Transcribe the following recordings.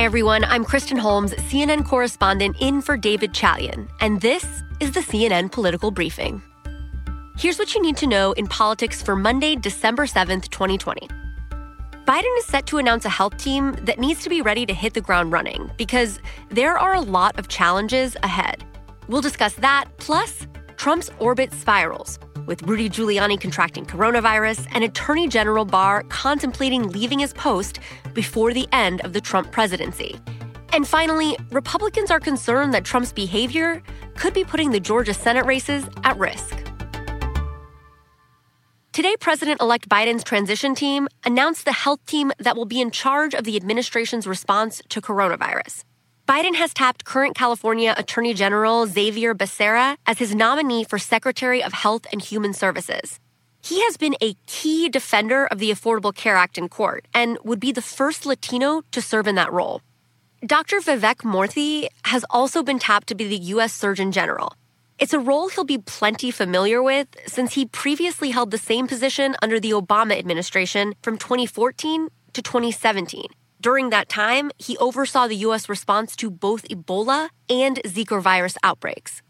Hi, everyone. I'm Kristen Holmes, CNN correspondent in for David Chalian, and this is the CNN Political Briefing. Here's what you need to know in politics for Monday, December 7th, 2020. Biden is set to announce a health team that needs to be ready to hit the ground running because there are a lot of challenges ahead. We'll discuss that, plus Trump's orbit spirals, with Rudy Giuliani contracting coronavirus and Attorney General Barr contemplating leaving his post before the end of the Trump presidency. And finally, Republicans are concerned that Trump's behavior could be putting the Georgia Senate races at risk. Today, President elect Biden's transition team announced the health team that will be in charge of the administration's response to coronavirus. Biden has tapped current California Attorney General Xavier Becerra as his nominee for Secretary of Health and Human Services. He has been a key defender of the Affordable Care Act in court and would be the first Latino to serve in that role. Dr. Vivek Murthy has also been tapped to be the U.S. Surgeon General. It's a role he'll be plenty familiar with since he previously held the same position under the Obama administration from 2014 to 2017. During that time, he oversaw the U.S. response to both Ebola and Zika virus outbreaks.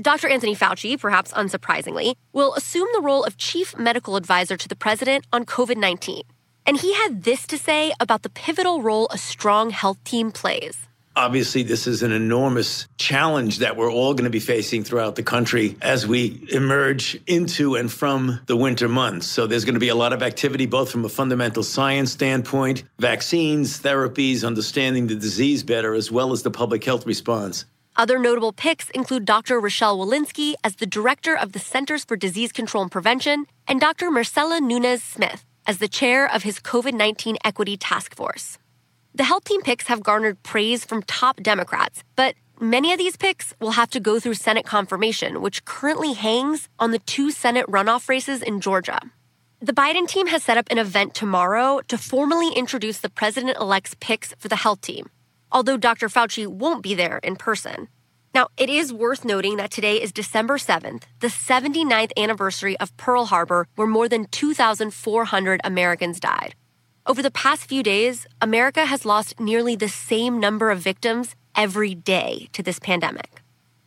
Dr. Anthony Fauci, perhaps unsurprisingly, will assume the role of chief medical advisor to the president on COVID 19. And he had this to say about the pivotal role a strong health team plays. Obviously, this is an enormous challenge that we're all going to be facing throughout the country as we emerge into and from the winter months. So, there's going to be a lot of activity, both from a fundamental science standpoint, vaccines, therapies, understanding the disease better, as well as the public health response. Other notable picks include Dr. Rochelle Walensky as the director of the Centers for Disease Control and Prevention, and Dr. Marcella Nunez Smith as the chair of his COVID 19 Equity Task Force. The health team picks have garnered praise from top Democrats, but many of these picks will have to go through Senate confirmation, which currently hangs on the two Senate runoff races in Georgia. The Biden team has set up an event tomorrow to formally introduce the president elect's picks for the health team although Dr. Fauci won't be there in person. Now, it is worth noting that today is December 7th, the 79th anniversary of Pearl Harbor, where more than 2,400 Americans died. Over the past few days, America has lost nearly the same number of victims every day to this pandemic.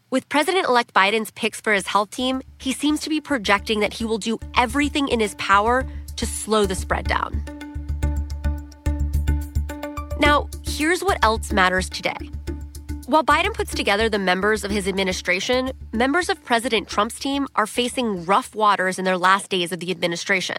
With President elect Biden's picks for his health team, he seems to be projecting that he will do everything in his power to slow the spread down. Now, here's what else matters today. While Biden puts together the members of his administration, members of President Trump's team are facing rough waters in their last days of the administration.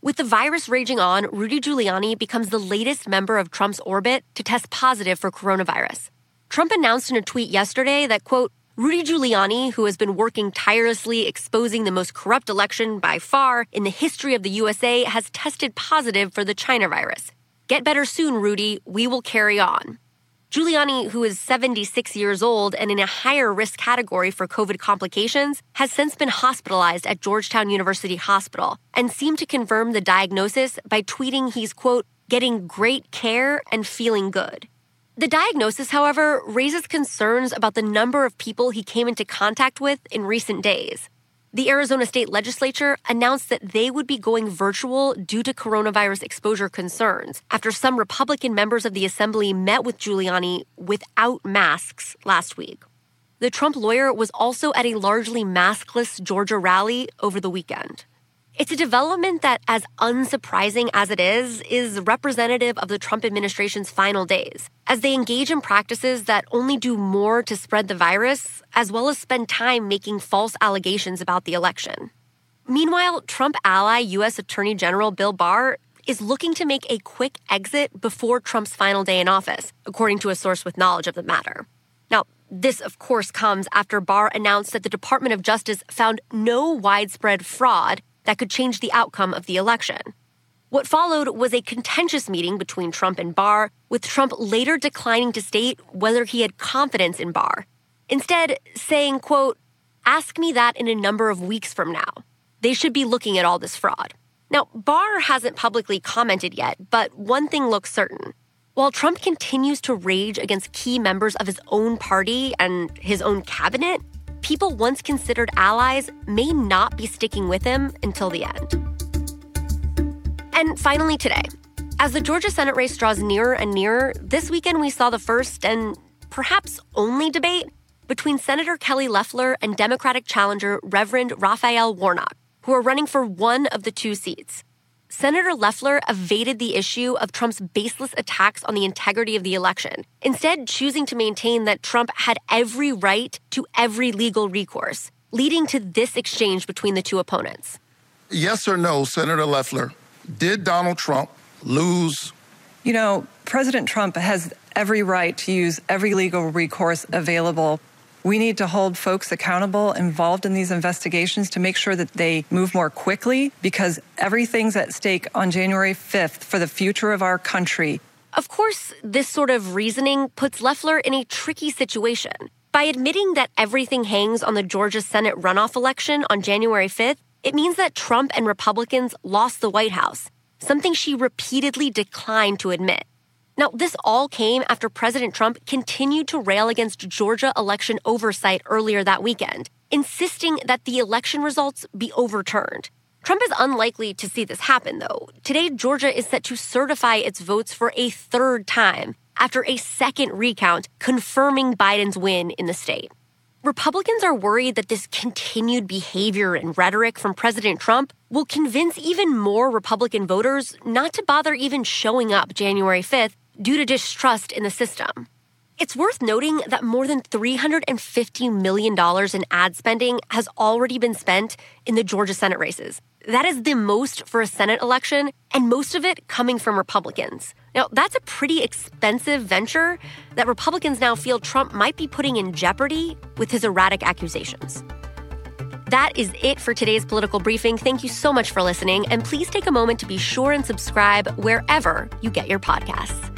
With the virus raging on, Rudy Giuliani becomes the latest member of Trump's orbit to test positive for coronavirus. Trump announced in a tweet yesterday that, quote, Rudy Giuliani, who has been working tirelessly exposing the most corrupt election by far in the history of the USA, has tested positive for the China virus. Get better soon, Rudy. We will carry on. Giuliani, who is 76 years old and in a higher risk category for COVID complications, has since been hospitalized at Georgetown University Hospital and seemed to confirm the diagnosis by tweeting he's, quote, getting great care and feeling good. The diagnosis, however, raises concerns about the number of people he came into contact with in recent days. The Arizona state legislature announced that they would be going virtual due to coronavirus exposure concerns after some Republican members of the assembly met with Giuliani without masks last week. The Trump lawyer was also at a largely maskless Georgia rally over the weekend. It's a development that, as unsurprising as it is, is representative of the Trump administration's final days, as they engage in practices that only do more to spread the virus, as well as spend time making false allegations about the election. Meanwhile, Trump ally U.S. Attorney General Bill Barr is looking to make a quick exit before Trump's final day in office, according to a source with knowledge of the matter. Now, this, of course, comes after Barr announced that the Department of Justice found no widespread fraud that could change the outcome of the election. What followed was a contentious meeting between Trump and Barr, with Trump later declining to state whether he had confidence in Barr. Instead, saying, quote, ask me that in a number of weeks from now. They should be looking at all this fraud. Now, Barr hasn't publicly commented yet, but one thing looks certain. While Trump continues to rage against key members of his own party and his own cabinet, people once considered allies may not be sticking with him until the end. And finally, today, As the Georgia Senate race draws nearer and nearer, this weekend we saw the first and perhaps only debate between Senator Kelly Loeffler and Democratic challenger Reverend Raphael Warnock, who are running for one of the two seats. Senator Loeffler evaded the issue of Trump's baseless attacks on the integrity of the election, instead, choosing to maintain that Trump had every right to every legal recourse, leading to this exchange between the two opponents. Yes or no, Senator Loeffler, did Donald Trump lose? You know, President Trump has every right to use every legal recourse available. We need to hold folks accountable involved in these investigations to make sure that they move more quickly because everything's at stake on January 5th for the future of our country. Of course, this sort of reasoning puts Loeffler in a tricky situation. By admitting that everything hangs on the Georgia Senate runoff election on January 5th, it means that Trump and Republicans lost the White House something she repeatedly declined to admit. Now, this all came after President Trump continued to rail against Georgia election oversight earlier that weekend, insisting that the election results be overturned. Trump is unlikely to see this happen, though. Today, Georgia is set to certify its votes for a third time after a second recount confirming Biden's win in the state. Republicans are worried that this continued behavior and rhetoric from President Trump will convince even more Republican voters not to bother even showing up January 5th due to distrust in the system. It's worth noting that more than $350 million in ad spending has already been spent in the Georgia Senate races. That is the most for a Senate election, and most of it coming from Republicans. Now, that's a pretty expensive venture that Republicans now feel Trump might be putting in jeopardy with his erratic accusations. That is it for today's political briefing. Thank you so much for listening, and please take a moment to be sure and subscribe wherever you get your podcasts.